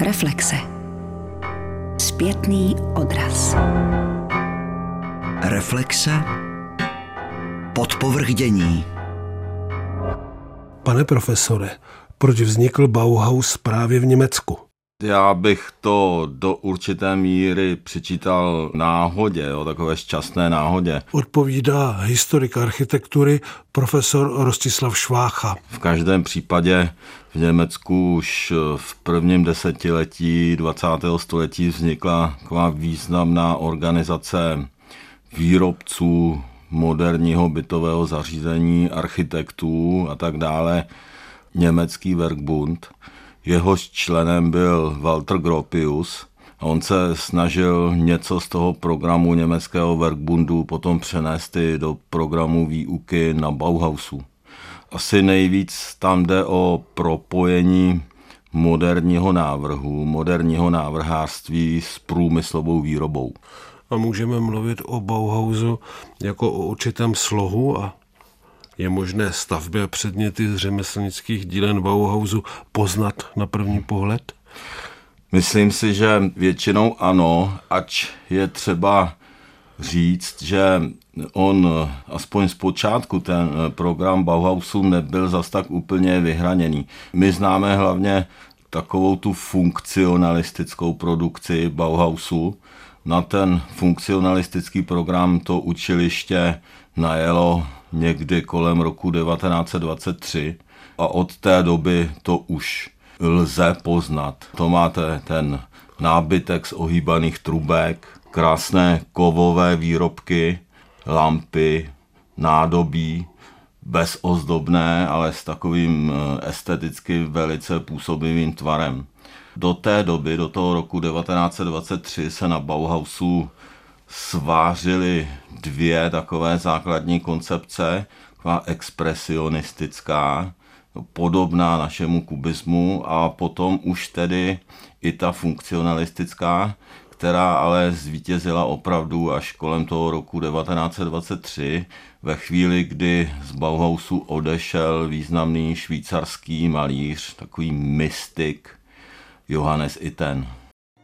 Reflexe. Zpětný odraz. Reflexe. Podpovrdění. Pane profesore, proč vznikl Bauhaus právě v Německu? Já bych to do určité míry přičítal náhodě, o takové šťastné náhodě. Odpovídá historik architektury profesor Rostislav Švácha. V každém případě v Německu už v prvním desetiletí 20. století vznikla taková významná organizace výrobců moderního bytového zařízení, architektů a tak dále, německý Werkbund – Jehož členem byl Walter Gropius on se snažil něco z toho programu německého Werkbundu potom přenést i do programu výuky na Bauhausu. Asi nejvíc tam jde o propojení moderního návrhu, moderního návrhářství s průmyslovou výrobou. A můžeme mluvit o Bauhausu jako o určitém slohu a je možné stavby a předměty z řemeslnických dílen Bauhausu poznat na první pohled? Myslím si, že většinou ano, ač je třeba říct, že on aspoň z počátku ten program Bauhausu nebyl zas tak úplně vyhraněný. My známe hlavně takovou tu funkcionalistickou produkci Bauhausu. Na ten funkcionalistický program to učiliště najelo někdy kolem roku 1923 a od té doby to už lze poznat. To máte ten nábytek z ohýbaných trubek, krásné kovové výrobky, lampy, nádobí, bezozdobné, ale s takovým eh, esteticky velice působivým tvarem. Do té doby, do toho roku 1923, se na Bauhausu svářili dvě takové základní koncepce, taková expresionistická, podobná našemu kubismu a potom už tedy i ta funkcionalistická, která ale zvítězila opravdu až kolem toho roku 1923, ve chvíli, kdy z Bauhausu odešel významný švýcarský malíř, takový mystik Johannes Itten.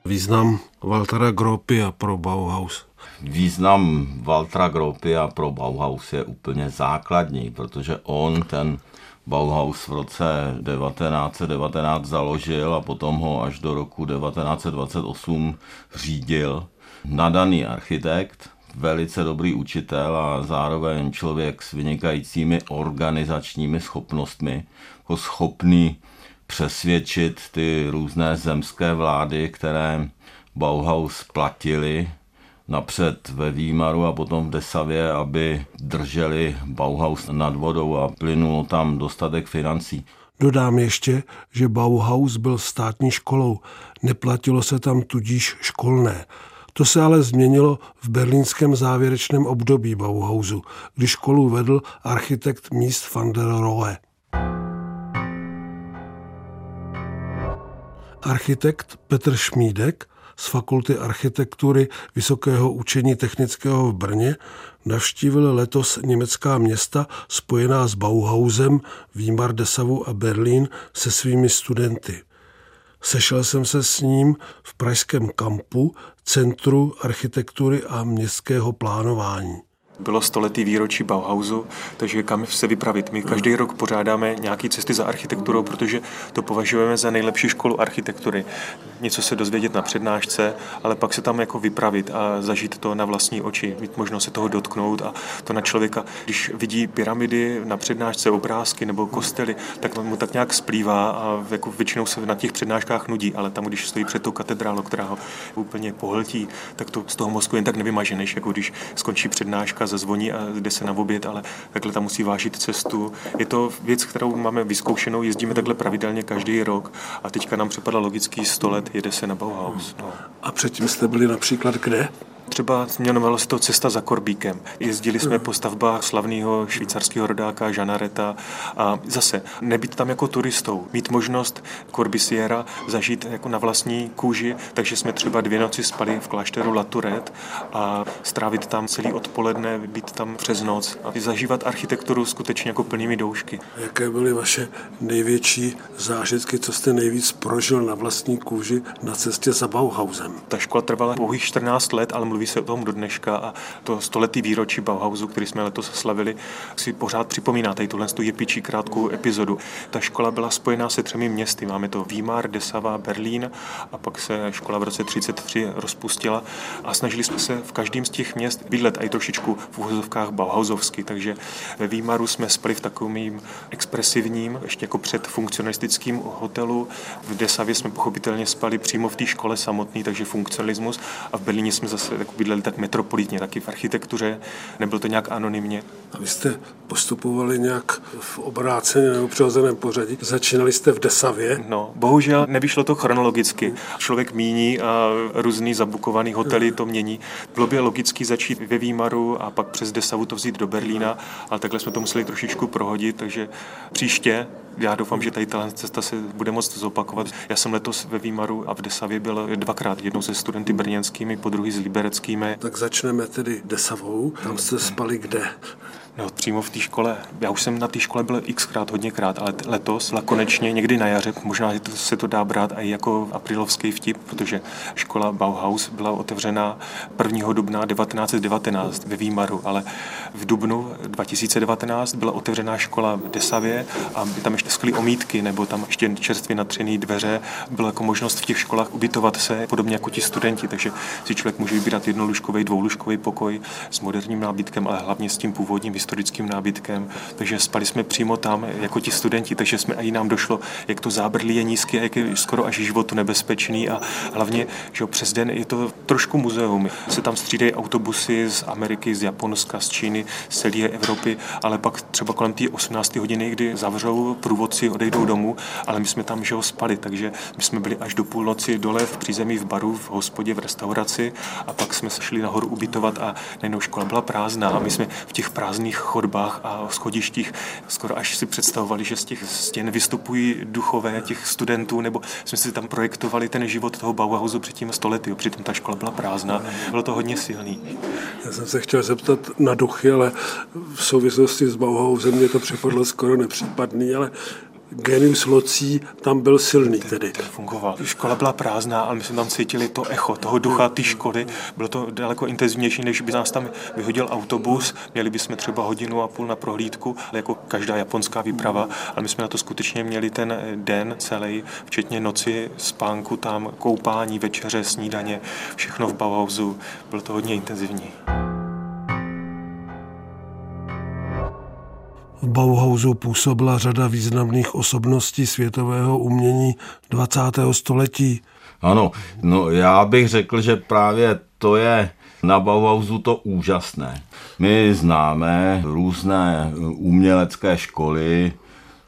Význam Waltera Gropia pro Bauhaus. Význam Waltera Gropia pro Bauhaus je úplně základní, protože on ten Bauhaus v roce 1919 založil a potom ho až do roku 1928 řídil. Nadaný architekt, velice dobrý učitel a zároveň člověk s vynikajícími organizačními schopnostmi, jako schopný přesvědčit ty různé zemské vlády, které Bauhaus platili napřed ve Výmaru a potom v Desavě, aby drželi Bauhaus nad vodou a plynulo tam dostatek financí. Dodám ještě, že Bauhaus byl státní školou, neplatilo se tam tudíž školné. To se ale změnilo v berlínském závěrečném období Bauhausu, kdy školu vedl architekt Mies van der Rohe. Architekt Petr Šmídek z Fakulty architektury Vysokého učení technického v Brně navštívil letos německá města spojená s Bauhausem, Výmar Desavu a Berlín se svými studenty. Sešel jsem se s ním v pražském kampu Centru architektury a městského plánování. Bylo stoletý výročí Bauhausu, takže kam se vypravit. My každý rok pořádáme nějaké cesty za architekturou, protože to považujeme za nejlepší školu architektury. Něco se dozvědět na přednášce, ale pak se tam jako vypravit a zažít to na vlastní oči, mít možnost se toho dotknout a to na člověka. Když vidí pyramidy na přednášce, obrázky nebo kostely, tak mu tak nějak splývá a jako většinou se na těch přednáškách nudí, ale tam, když stojí před tou katedrálou, která ho úplně pohltí, tak to z toho mozku jen tak nevymaže, než jako když skončí přednáška babička zazvoní a jde se na oběd, ale takhle tam musí vážit cestu. Je to věc, kterou máme vyzkoušenou, jezdíme takhle pravidelně každý rok a teďka nám přepadla logický 100 let, jede se na Bauhaus. No. A předtím jste byli například kde? Třeba jmenovalo se to Cesta za Korbíkem. Jezdili jsme po stavbách slavného švýcarského rodáka Žanareta a zase nebyt tam jako turistou, mít možnost Corbisiera zažít jako na vlastní kůži, takže jsme třeba dvě noci spali v klášteru Laturet a strávit tam celý odpoledne být tam přes noc a zažívat architekturu skutečně jako plnými doušky. Jaké byly vaše největší zážitky, co jste nejvíc prožil na vlastní kůži na cestě za Bauhausem? Ta škola trvala pouhých 14 let, ale mluví se o tom do dneška a to stoletý výročí Bauhausu, který jsme letos slavili, si pořád připomíná tady tuhle tu jepičí krátkou epizodu. Ta škola byla spojená se třemi městy. Máme to Výmar, Desava, Berlín a pak se škola v roce 33 rozpustila a snažili jsme se v každém z těch měst bydlet i trošičku v úhozovkách Bauhausovsky, takže ve Výmaru jsme spali v takovým expresivním, ještě jako před funkcionalistickým hotelu. V Desavě jsme pochopitelně spali přímo v té škole samotný, takže funkcionalismus a v Berlíně jsme zase tak bydleli tak metropolitně, taky v architektuře, nebylo to nějak anonymně. A vy jste postupovali nějak v obráceně nebo přirozeném pořadí. Začínali jste v Desavě? No, bohužel nevyšlo to chronologicky. Člověk míní a různý zabukovaný hotely to mění. Bylo by logicky začít ve Výmaru a pak přes Desavu to vzít do Berlína, ale takhle jsme to museli trošičku prohodit, takže příště já doufám, že tady ta cesta se bude moct zopakovat. Já jsem letos ve Výmaru a v Desavě byl dvakrát, jednou se studenty brněnskými, po druhý s libereckými. Tak začneme tedy Desavou. Tam jste spali kde? No, přímo v té škole. Já už jsem na té škole byl xkrát, hodněkrát, ale letos konečně někdy na jaře, možná se to dá brát i jako aprilovský vtip, protože škola Bauhaus byla otevřena 1. dubna 1919 ve Výmaru, ale v dubnu 2019 byla otevřená škola v Desavě a tam ještě skly omítky, nebo tam ještě čerstvě natřený dveře. Byla jako možnost v těch školách ubytovat se, podobně jako ti studenti, takže si člověk může vybírat jednolužkový, dvoulužkový pokoj s moderním nábytkem, ale hlavně s tím původním historickým nábytkem, takže spali jsme přímo tam jako ti studenti, takže jsme i nám došlo, jak to zábrdlí je nízké, jak je skoro až životu nebezpečný a hlavně, že přes den je to trošku muzeum. Se tam střídají autobusy z Ameriky, z Japonska, z Číny, z celé Evropy, ale pak třeba kolem té 18. hodiny, kdy zavřou průvodci, odejdou domů, ale my jsme tam, že ho spali, takže my jsme byli až do půlnoci dole v přízemí v baru, v hospodě, v restauraci a pak jsme se šli nahoru ubytovat a najednou škola byla prázdná a my jsme v těch prázdných chodbách a schodištích skoro až si představovali, že z těch stěn vystupují duchové těch studentů, nebo jsme si tam projektovali ten život toho Bauhausu před tím stolety. Přitom ta škola byla prázdná. Bylo to hodně silný. Já jsem se chtěl zeptat na duchy, ale v souvislosti s Bauhausem mě to připadlo skoro nepřípadný, ale genius locí tam byl silný tedy. Ten fungoval. Škola byla prázdná, ale my jsme tam cítili to echo toho ducha té školy. Bylo to daleko intenzivnější, než by nás tam vyhodil autobus. Měli bychom třeba hodinu a půl na prohlídku, ale jako každá japonská výprava. Ale my jsme na to skutečně měli ten den celý, včetně noci, spánku tam, koupání, večeře, snídaně, všechno v Bauhausu. Bylo to hodně intenzivní. V Bauhausu působila řada významných osobností světového umění 20. století. Ano, no já bych řekl, že právě to je na Bauhausu to úžasné. My známe různé umělecké školy,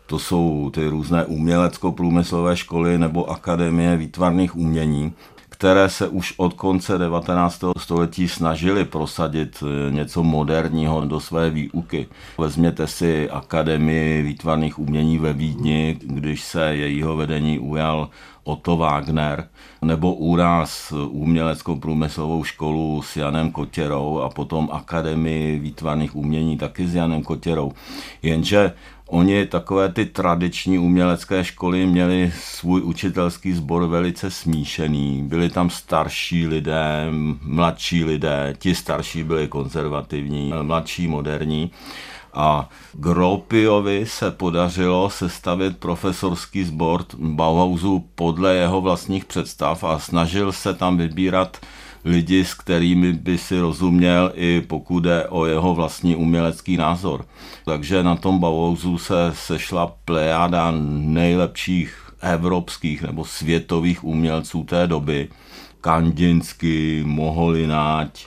to jsou ty různé umělecko-průmyslové školy nebo akademie výtvarných umění které se už od konce 19. století snažili prosadit eh, něco moderního do své výuky. Vezměte si Akademii výtvarných umění ve Vídni, když se jejího vedení ujal Otto Wagner, nebo úraz uměleckou průmyslovou školu s Janem Kotěrou a potom Akademii výtvarných umění taky s Janem Kotěrou. Jenže Oni takové ty tradiční umělecké školy měli svůj učitelský sbor velice smíšený. Byli tam starší lidé, mladší lidé, ti starší byli konzervativní, mladší moderní. A Gropiovi se podařilo sestavit profesorský sbor Bauhausu podle jeho vlastních představ a snažil se tam vybírat lidi, s kterými by si rozuměl i pokud jde o jeho vlastní umělecký názor. Takže na tom Bauhausu se sešla plejáda nejlepších evropských nebo světových umělců té doby. Kandinsky, Moholináť,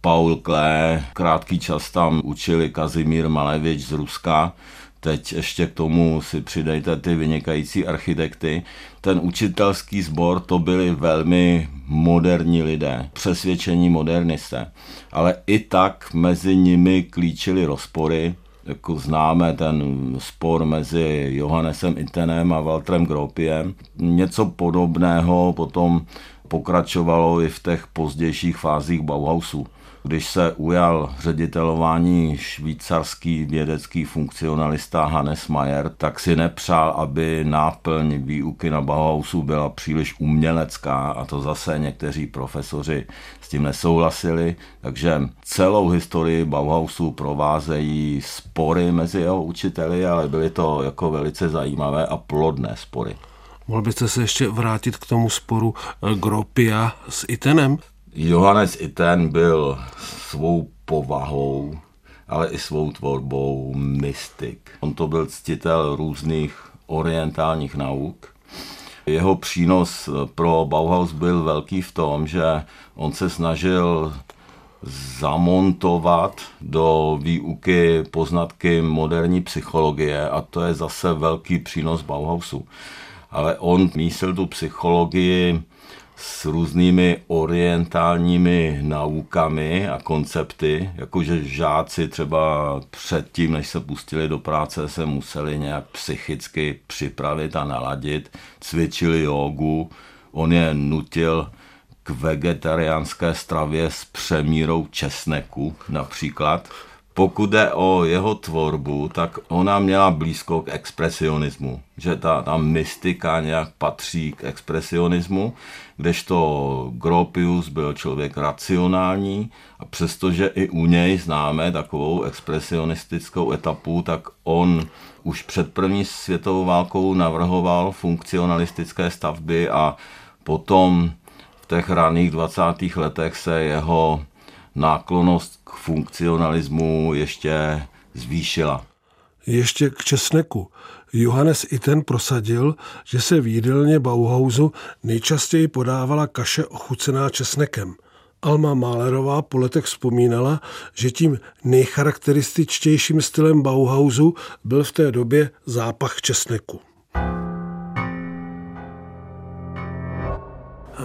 Paul Klee, krátký čas tam učili Kazimír Malevič z Ruska, Teď ještě k tomu si přidejte ty vynikající architekty. Ten učitelský sbor to byli velmi moderní lidé, přesvědčení modernisté. Ale i tak mezi nimi klíčily rozpory, jako známe ten spor mezi Johannesem Intenem a Walterem Gropiem. Něco podobného potom pokračovalo i v těch pozdějších fázích Bauhausu Když se ujal ředitelování švýcarský vědecký funkcionalista Hannes Mayer, tak si nepřál, aby náplň výuky na Bauhausu byla příliš umělecká a to zase někteří profesoři s tím nesouhlasili, takže celou historii Bauhausu provázejí spory mezi jeho učiteli, ale byly to jako velice zajímavé a plodné spory. Mohl byste se ještě vrátit k tomu sporu eh, Gropia s Itenem? Johannes Iten byl svou povahou, ale i svou tvorbou mystik. On to byl ctitel různých orientálních nauk. Jeho přínos pro Bauhaus byl velký v tom, že on se snažil zamontovat do výuky poznatky moderní psychologie a to je zase velký přínos Bauhausu. Ale on mísil tu psychologii s různými orientálními naukami a koncepty, jakože žáci třeba předtím, než se pustili do práce, se museli nějak psychicky připravit a naladit, cvičili jogu, on je nutil k vegetariánské stravě s přemírou česneku například. Pokud jde o jeho tvorbu, tak ona měla blízko k expresionismu, že ta, ta mystika nějak patří k expresionismu, kdežto Gropius byl člověk racionální a přestože i u něj známe takovou expresionistickou etapu, tak on už před první světovou válkou navrhoval funkcionalistické stavby a potom v těch raných 20. letech se jeho náklonost k funkcionalismu ještě zvýšila. Ještě k česneku. Johannes Iten prosadil, že se v jídelně Bauhausu nejčastěji podávala kaše ochucená česnekem. Alma Málerová po letech vzpomínala, že tím nejcharakterističtějším stylem Bauhausu byl v té době zápach česneku.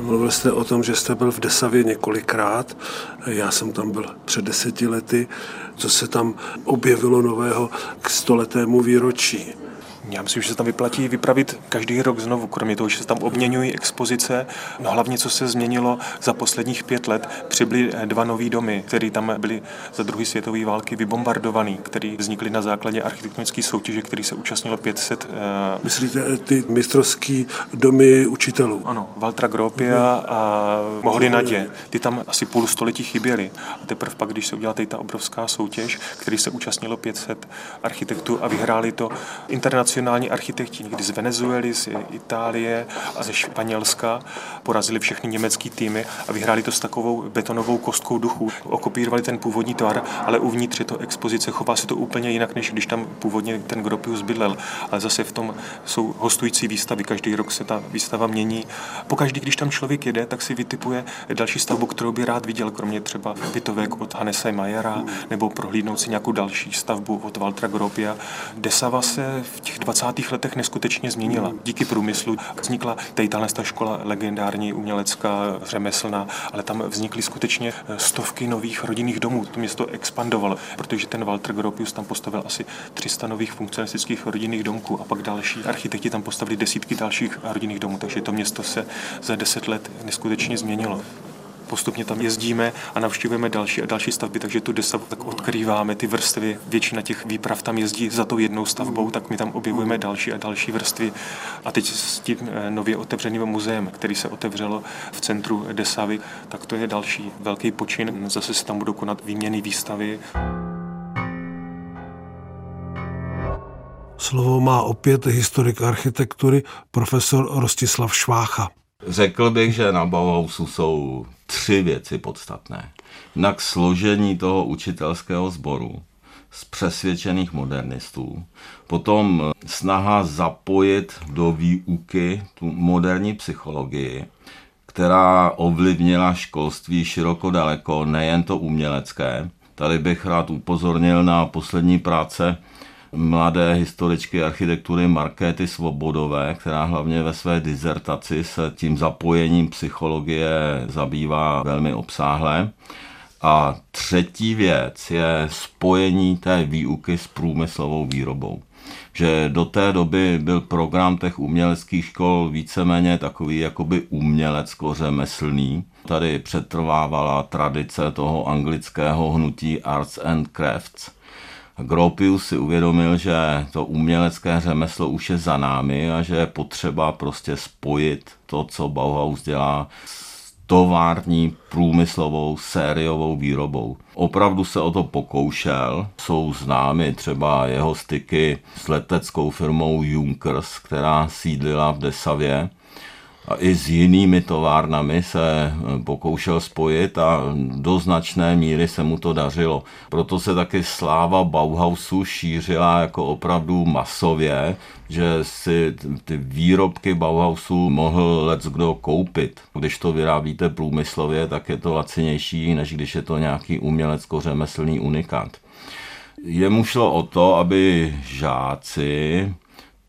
Mluvil jste o tom, že jste byl v Desavě několikrát. Já jsem tam byl před deseti lety. Co se tam objevilo nového k stoletému výročí? Já myslím, že se tam vyplatí vypravit každý rok znovu, kromě toho, že se tam obměňují expozice. No hlavně, co se změnilo za posledních pět let, přibyly dva nové domy, které tam byly za druhé světové války vybombardované, které vznikly na základě architektonické soutěže, který se účastnilo 500. Uh... Eh, Myslíte ty mistrovské domy učitelů? Ano, Valtra Gropia a Mohli Nadě. Ty tam asi půl století chyběly. A teprve pak, když se udělala ta obrovská soutěž, který se účastnilo 500 architektů a vyhráli to internacionální profesionální architekti, někdy z Venezuely, z Itálie a ze Španělska, porazili všechny německé týmy a vyhráli to s takovou betonovou kostkou duchu. Okopírovali ten původní tvar, ale uvnitř je to expozice, chová se to úplně jinak, než když tam původně ten Gropius bydlel. Ale zase v tom jsou hostující výstavy, každý rok se ta výstava mění. Pokaždý, když tam člověk jede, tak si vytipuje další stavbu, kterou by rád viděl, kromě třeba bytovek od Hannese Mayera, nebo prohlídnout si nějakou další stavbu od Waltra Gropia. Desava se v těch 20. letech neskutečně změnila. Díky průmyslu vznikla tady tahle škola legendární, umělecká, řemeslná, ale tam vznikly skutečně eh, stovky nových rodinných domů. To město expandovalo, protože ten Walter Gropius tam postavil asi 300 nových funkcionalistických rodinných domků a pak další architekti tam postavili desítky dalších rodinných domů, takže to město se za deset let neskutečně změnilo postupně tam jezdíme a navštěvujeme další a další stavby, takže tu desavu tak odkrýváme ty vrstvy. Většina těch výprav tam jezdí za tou jednou stavbou, tak my tam objevujeme další a další vrstvy. A teď s tím eh, nově otevřeným muzeem, který se otevřelo v centru Desavy, tak to je další velký počin. Zase se tam budou konat výměny výstavy. Slovo má opět historik architektury profesor Rostislav Švácha. Řekl bych, že na Bauhausu jsou tři věci podstatné. Jednak složení toho učitelského sboru z přesvědčených modernistů, potom snaha zapojit do výuky tu moderní psychologii, která ovlivnila školství široko daleko, nejen to umělecké. Tady bych rád upozornil na poslední práce mladé historičky architektury Markéty Svobodové, která hlavně ve své dizertaci se tím zapojením psychologie zabývá velmi obsáhle. A třetí věc je spojení té výuky s průmyslovou výrobou že do té doby byl program těch uměleckých škol víceméně takový jakoby umělecko-řemeslný. Tady přetrvávala tradice toho anglického hnutí Arts and Crafts. Gropius si uvědomil, že to umělecké řemeslo už je za námi a že je potřeba prostě spojit to, co Bauhaus dělá s tovární průmyslovou sériovou výrobou. Opravdu se o to pokoušel. Jsou známy třeba jeho styky s leteckou firmou Junkers, která sídlila v Desavě a i s jinými továrnami se pokoušel spojit a do značné míry se mu to dařilo. Proto se taky sláva Bauhausu šířila jako opravdu masově, že si ty výrobky Bauhausu mohl let kdo koupit. Když to vyrábíte průmyslově, tak je to lacinější, než když je to nějaký umělecko-řemeslný unikát. Jemu šlo o to, aby žáci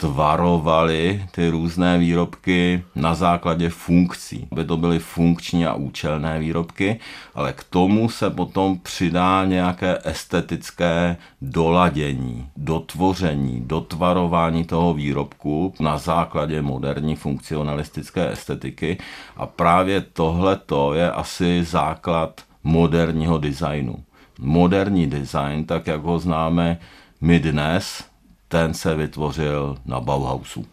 tvarovali ty různé výrobky na základě funkcí, aby to byly funkční a účelné výrobky, ale k tomu se potom přidá nějaké estetické doladění, dotvoření, dotvarování toho výrobku na základě moderní funkcionalistické estetiky a právě tohle to je asi základ moderního designu. Moderní design, tak jak ho známe my dnes, ten se vytvořil na Bauhausu.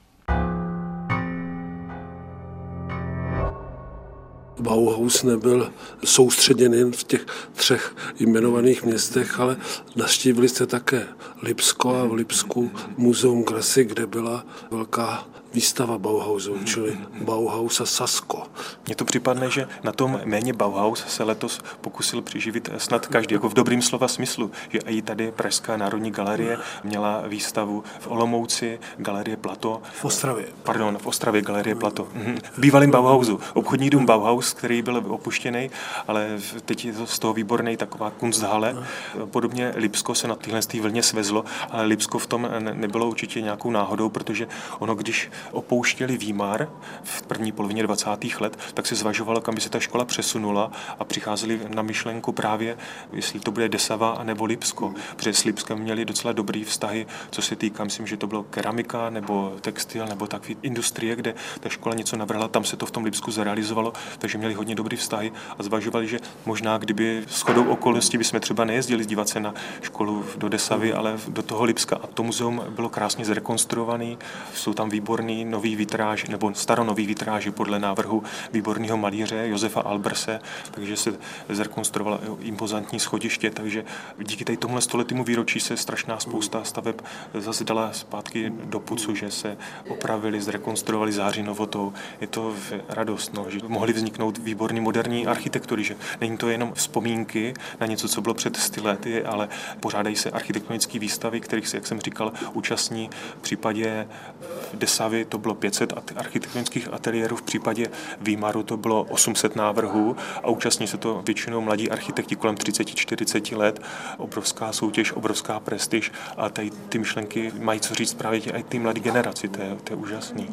Bauhaus nebyl soustředěn jen v těch třech jmenovaných městech, ale naštívili jste také Lipsko a v Lipsku Muzeum Kresy, kde byla velká výstava Bauhausu, čili Bauhaus a Sasko. Mně to připadne, že na tom méně Bauhaus se letos pokusil přiživit snad každý, jako v dobrým slova smyslu, že i tady Pražská národní galerie měla výstavu v Olomouci, galerie Plato. V Ostravě. Pardon, v Ostravě galerie Plato. Mhm. V bývalém Bauhausu. Obchodní dům Bauhaus, který byl opuštěný, ale teď je to z toho výborný taková Kunsthalle. Podobně Lipsko se na tyhle vlně svezlo, ale Lipsko v tom nebylo určitě nějakou náhodou, protože ono, když opouštěli Výmar v první polovině 20. let, tak se zvažovalo, kam by se ta škola přesunula a přicházeli na myšlenku právě, jestli to bude Desava nebo Lipsko. Protože s Lipskem měli docela dobrý vztahy, co se týká, myslím, že to bylo keramika nebo textil nebo takové industrie, kde ta škola něco navrhla, tam se to v tom Lipsku zrealizovalo, takže měli hodně dobrý vztahy a zvažovali, že možná kdyby s chodou okolností bychom třeba nejezdili dívat se na školu do Desavy, ale do toho Lipska. A to muzeum bylo krásně zrekonstruovaný, jsou tam výborné výborný nový vitráž, nebo staronový vitráž podle návrhu výborného malíře Josefa Alberse, takže se zrekonstruovala impozantní schodiště, takže díky tady tomuhle stoletému výročí se strašná spousta staveb zase dala zpátky do pucu, že se opravili, zrekonstruovali září novotou. Je to radost, no, že mohly vzniknout výborný moderní architektury, že není to jenom vzpomínky na něco, co bylo před sty lety, ale pořádají se architektonické výstavy, kterých se, jak jsem říkal, účastní v případě Desavy to bylo 500 architektonických ateliérů, v případě Výmaru to bylo 800 návrhů a účastní se to většinou mladí architekti kolem 30-40 let. Obrovská soutěž, obrovská prestiž a tady ty myšlenky mají co říct právě i ty mladé generaci, to je, to je úžasný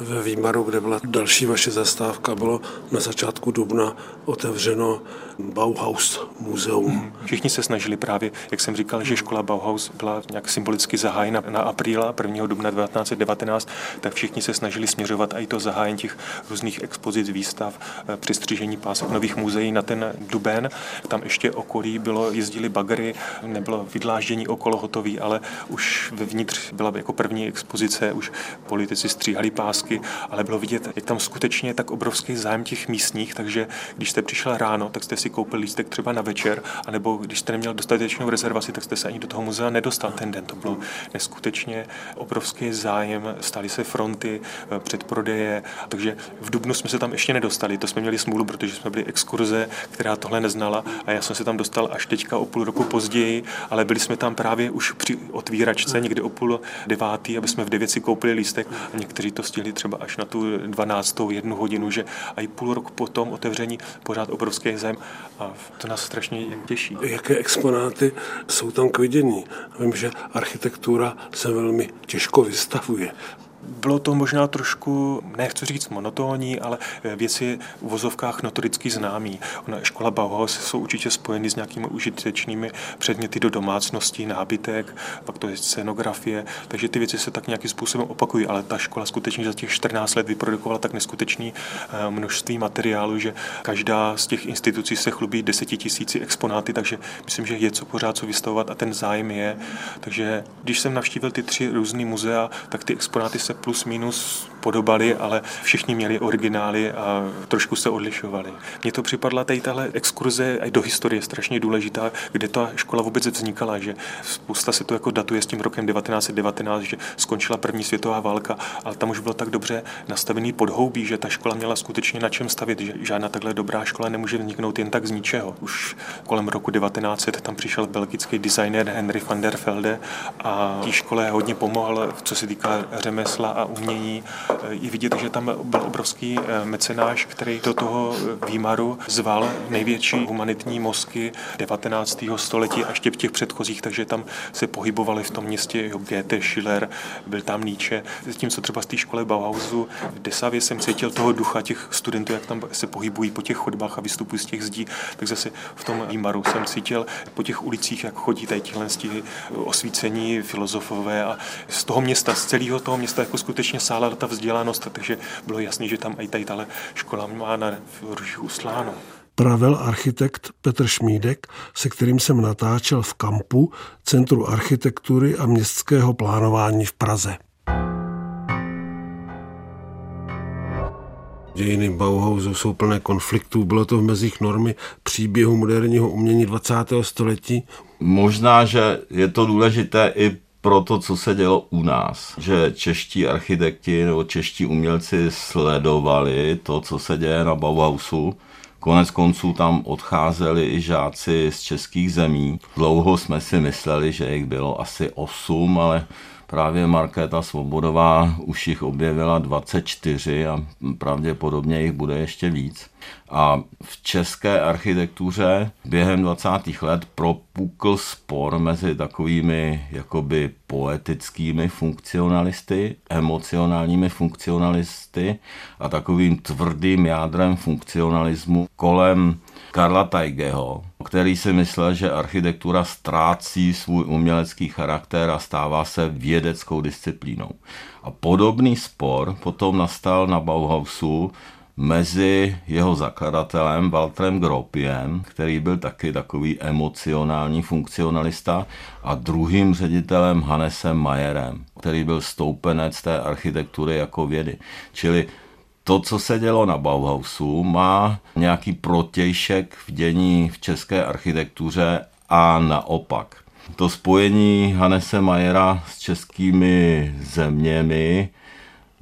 ve Výmaru, kde byla další vaše zastávka, bylo na začátku dubna otevřeno Bauhaus muzeum. Hmm. Všichni se snažili právě, jak jsem říkal, že škola Bauhaus byla nějak symbolicky zahájena na apríla 1. dubna 1919, tak všichni se snažili směřovat i to zahájení těch různých expozic, výstav, eh, přistřižení pásek nových muzeí na ten duben. Tam ještě okolí bylo, jezdili bagry, nebylo vydláždění okolo hotový, ale už vevnitř byla jako první expozice, už politici stříhali pásky, lístky, ale bylo vidět, jak tam skutečně tak obrovský zájem těch místních, takže když jste přišel ráno, tak jste si koupil lístek třeba na večer, anebo když jste neměl dostatečnou rezervaci, tak jste se ani do toho muzea nedostal ten den. To bylo neskutečně obrovský zájem, staly se fronty, eh, předprodeje, takže v Dubnu jsme se tam ještě nedostali. To jsme měli smůlu, protože jsme byli exkurze, která tohle neznala a já jsem se tam dostal až teďka o půl roku později, ale byli jsme tam právě už při otvíračce někdy o půl devátý, aby jsme v devět si koupili lístek a někteří to stihli třeba až na tu 12. jednu hodinu, že i půl rok po tom otevření pořád obrovský zájem a to nás strašně těší. Jaké exponáty jsou tam k vidění? Vím, že architektura se velmi těžko vystavuje. Bylo to možná trošku, nechci říct monotónní, ale věci v vozovkách notoricky známý. Ona škola Bauhaus jsou určitě spojeny s nějakými užitečnými předměty do domácnosti, nábytek, pak to je scenografie, takže ty věci se tak nějakým způsobem opakují, ale ta škola skutečně za těch 14 let vyprodukovala tak neskutečný eh, množství materiálu, že každá z těch institucí se chlubí desetitisíci exponáty, takže myslím, že je co pořád co vystavovat a ten zájem je. Takže když jsem navštívil ty tři různé muzea, tak ty exponáty se plus minus podobaly, ale všichni měli originály a trošku se odlišovali. Mně to připadla tady tahle exkurze do historie strašně důležitá, kde ta škola vůbec vznikala, že spousta se to jako datuje s tím rokem 1919, že skončila první světová válka, ale tam už bylo tak dobře nastavený podhoubí, že ta škola měla skutečně na čem stavět, že žádná takhle dobrá škola nemůže vzniknout jen tak z ničeho. Už kolem roku 1900 tam přišel belgický designer Henry van der Velde a té škole hodně pomohl, co se týká řemesla a umění. Je vidět, že tam byl obrovský eh, mecenáš, který do toho výmaru zval největší humanitní mozky 19. století a ještě v těch předchozích, takže tam se pohybovali v tom městě jo, Goethe, Schiller, byl tam Nietzsche. Zatímco třeba z té školy Bauhausu v Desavě jsem cítil toho ducha těch studentů, jak tam se pohybují po těch chodbách a vystupují z těch zdí, tak zase v tom výmaru jsem cítil po těch ulicích, jak chodí tady těhle osvícení filozofové a z toho města, z celého toho města jako skutečně sála ta vzdělanost, takže bylo jasné, že tam i tady tahle škola má na ružích usláno pravel architekt Petr Šmídek, se kterým jsem natáčel v kampu Centru architektury a městského plánování v Praze. Dějiny Bauhausu jsou plné konfliktů. Bylo to v mezích normy příběhu moderního umění 20. století. Možná, že je to důležité i pro to, co se dělo u nás. Že čeští architekti nebo čeští umělci sledovali to, co se děje na Bauhausu. Konec konců tam odcházeli i žáci z českých zemí. Dlouho jsme si mysleli, že jich bylo asi 8, ale právě Markéta Svobodová už jich objevila 24 a pravděpodobně jich bude ještě víc. A v české architektuře během 20. let propukl spor mezi takovými jakoby poetickými funkcionalisty, emocionálními funkcionalisty a takovým tvrdým jádrem funkcionalismu kolem Karla Tajgeho, který si myslel, že architektura ztrácí svůj umělecký charakter a stává se vědeckou disciplínou. A podobný spor potom nastal na Bauhausu mezi jeho zakladatelem Walterem Gropiem, který byl taky takový emocionální funkcionalista, a druhým ředitelem Hannesem Mayerem, který byl stoupenec té architektury jako vědy. Čili to, co se dělo na Bauhausu, má nějaký protějšek v dění v české architektuře a naopak. To spojení Hanese Mayera s českými zeměmi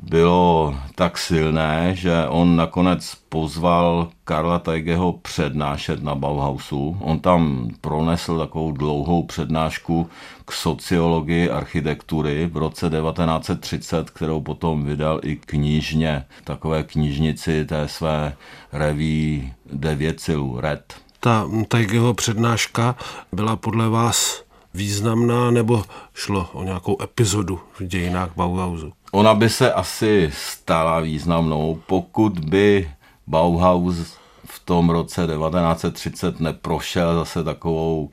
bylo tak silné, že on nakonec pozval Karla Tajgeho přednášet na Bauhausu. On tam pronesl takovou dlouhou přednášku k sociologii architektury v roce 1930, kterou potom vydal i knižně, takové knižnici té své reví Devěcilu, Red. Ta Tajgeho přednáška byla podle vás významná nebo šlo o nějakou epizodu v dějinách Bauhausu? Ona by se asi stala významnou, pokud by Bauhaus v tom roce 1930 neprošel zase takovou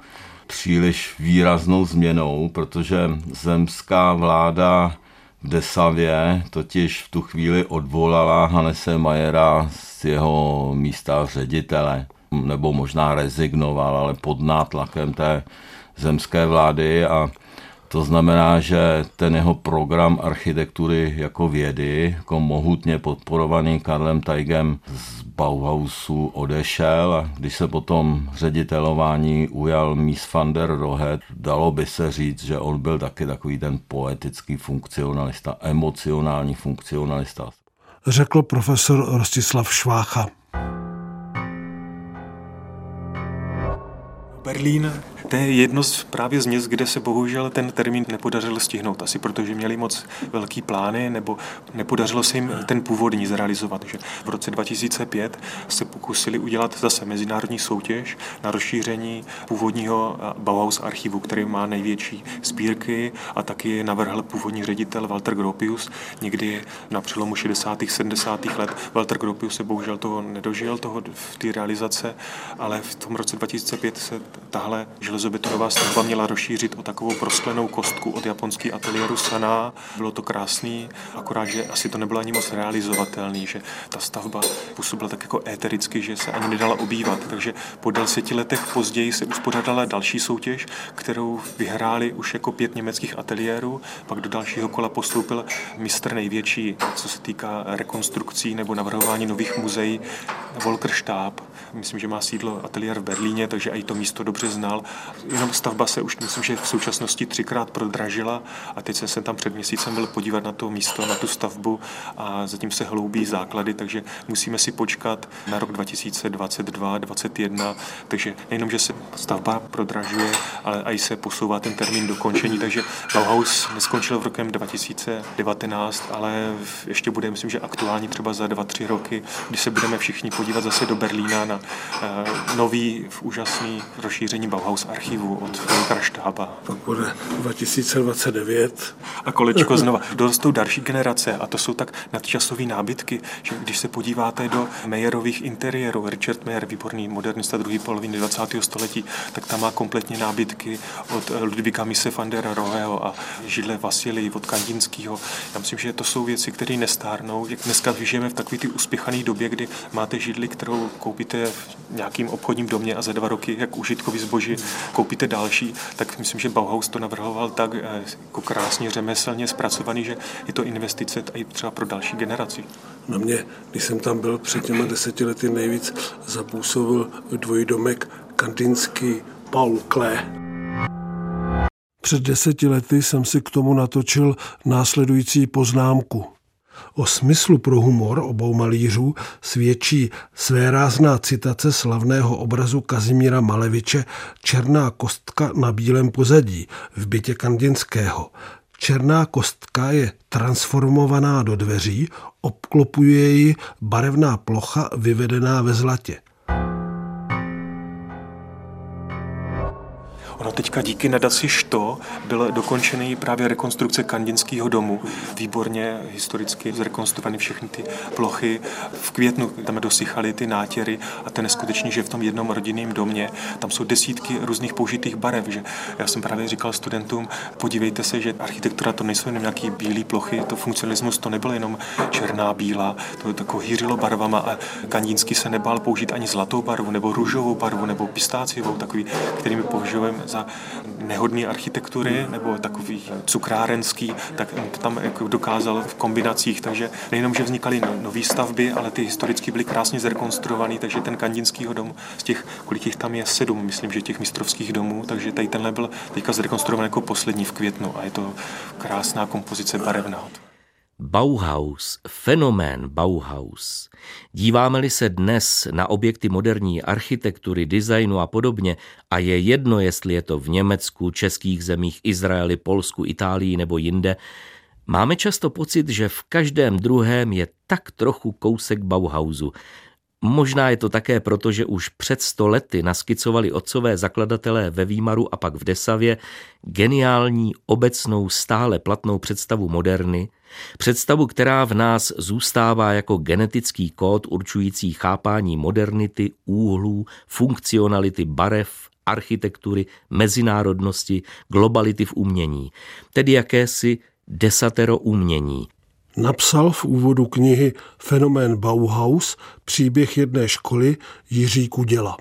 příliš výraznou změnou, protože zemská vláda v Desavě totiž v tu chvíli odvolala Hanese Majera z jeho místa ředitele, nebo možná rezignoval, ale pod nátlakem té zemské vlády a to znamená, že ten jeho program architektury jako vědy, jako mohutně podporovaný Karlem Tajgem z Bauhausu odešel a když se potom ředitelování ujal Mies van der Rohe, dalo by se říct, že on byl taky takový ten poetický funkcionalista, emocionální funkcionalista. Řekl profesor Rostislav Švácha. Berlín To je jedno z, právě z měst, kde se bohužel ten termín nepodařilo stihnout. Asi protože měli moc velký plány, nebo nepodařilo se jim ten původní zrealizovat. Že v roce 2005 se pokusili udělat zase mezinárodní soutěž na rozšíření původního Bauhaus archivu, který má největší sbírky a taky navrhl původní ředitel Walter Gropius někdy na přelomu 60. 70. let. Walter Gropius se bohužel toho nedožil, toho v té realizace, ale v tom roce 2005 se tahle železobetonová stavba měla rozšířit o takovou prosklenou kostku od japonský ateliéru Sana. Bylo to krásný, akorát, že asi to nebylo ani moc realizovatelný, že ta stavba působila tak jako étericky, že se ani nedala obývat. Takže po deseti letech později se uspořádala další soutěž, kterou vyhráli už jako pět německých ateliérů. Pak do dalšího kola postoupil mistr největší, co se týká rekonstrukcí nebo navrhování nových muzeí, Volker Stab. Myslím, že má sídlo ateliér v Berlíně, takže i to místo dobře znal. Jenom stavba se už, myslím, že v současnosti třikrát prodražila a teď jsem se tam před měsícem byl podívat na to místo, na tu stavbu a zatím se hloubí základy, takže musíme si počkat na rok 2022, 2021, takže nejenom, že se stavba prodražuje, ale i se posouvá ten termín dokončení, takže Bauhaus neskončil v rokem 2019, ale ještě bude, myslím, že aktuální třeba za dva, tři roky, kdy se budeme všichni podívat zase do Berlína na nový, úžasný rozšíření Bauhaus archivu od Volkera Štába. Pak bude 2029. A kolečko znova. Dorostou další generace a to jsou tak nadčasové nábytky, že když se podíváte do Mayerových interiérů, Richard Mayer, výborný modernista druhé poloviny 20. století, tak tam má kompletně nábytky od Ludvíka Mise van der Roheho a Židle Vasily od Kandinského. Já myslím, že to jsou věci, které nestárnou. Jak dneska žijeme v takové ty uspěchané době, kdy máte židli, kterou koupíte v nějakým obchodním domě a za dva roky, jak užitkový zboží, koupíte další, tak myslím, že Bauhaus to navrhoval tak eh, jako krásně řemeslně zpracovaný, že je to investice i třeba pro další generaci. Na mě, když jsem tam byl před těma deseti lety nejvíc, zapůsobil dvojdomek kandinský Paul Klee. Před deseti lety jsem si k tomu natočil následující poznámku. O smyslu pro humor obou malířů svědčí svérázná citace slavného obrazu Kazimíra Maleviče Černá kostka na bílém pozadí v bytě Kandinského. Černá kostka je transformovaná do dveří, obklopuje ji barevná plocha vyvedená ve zlatě. Ono teďka díky nadaci Što byl dokončený právě rekonstrukce Kandinského domu. Výborně historicky zrekonstruovány všechny ty plochy. V květnu tam dosychaly ty nátěry a ten neskutečný, že v tom jednom rodinném domě tam jsou desítky různých použitých barev. Že já jsem právě říkal studentům, podívejte se, že architektura to nejsou jenom nějaké bílé plochy, to funkcionalismus to nebylo jenom černá, bílá, to tako hýřilo barvama a Kandinský se nebál použít ani zlatou barvu, nebo růžovou barvu, nebo pistáciovou, takový, kterými používáme za nehodný architektury nebo takový cukrárenský, tak tam jako dokázal v kombinacích, takže nejenom, že vznikaly no, nové stavby, ale ty historicky byly krásně zrekonstruované, takže ten kandinský dom z těch, kolik jich tam je, sedm, myslím, že těch mistrovských domů, takže tady tenhle byl teďka zrekonstruovaný jako poslední v květnu a je to krásná kompozice barevná. Bauhaus, fenomén Bauhaus. Díváme-li se dnes na objekty moderní architektury, designu a podobně, a je jedno, jestli je to v Německu, českých zemích, Izraeli, Polsku, Itálii nebo jinde, máme často pocit, že v každém druhém je tak trochu kousek Bauhausu. Možná je to také proto, že už před sto lety naskicovali otcové zakladatelé ve Výmaru a pak v Desavě geniální obecnou stále platnou představu moderny, Představu, která v nás zůstává jako genetický kód určující chápání modernity, úhlů, funkcionality barev, architektury, mezinárodnosti, globality v umění, tedy jakési desatero umění. Napsal v úvodu knihy Fenomén Bauhaus příběh jedné školy Jiří Kuděla.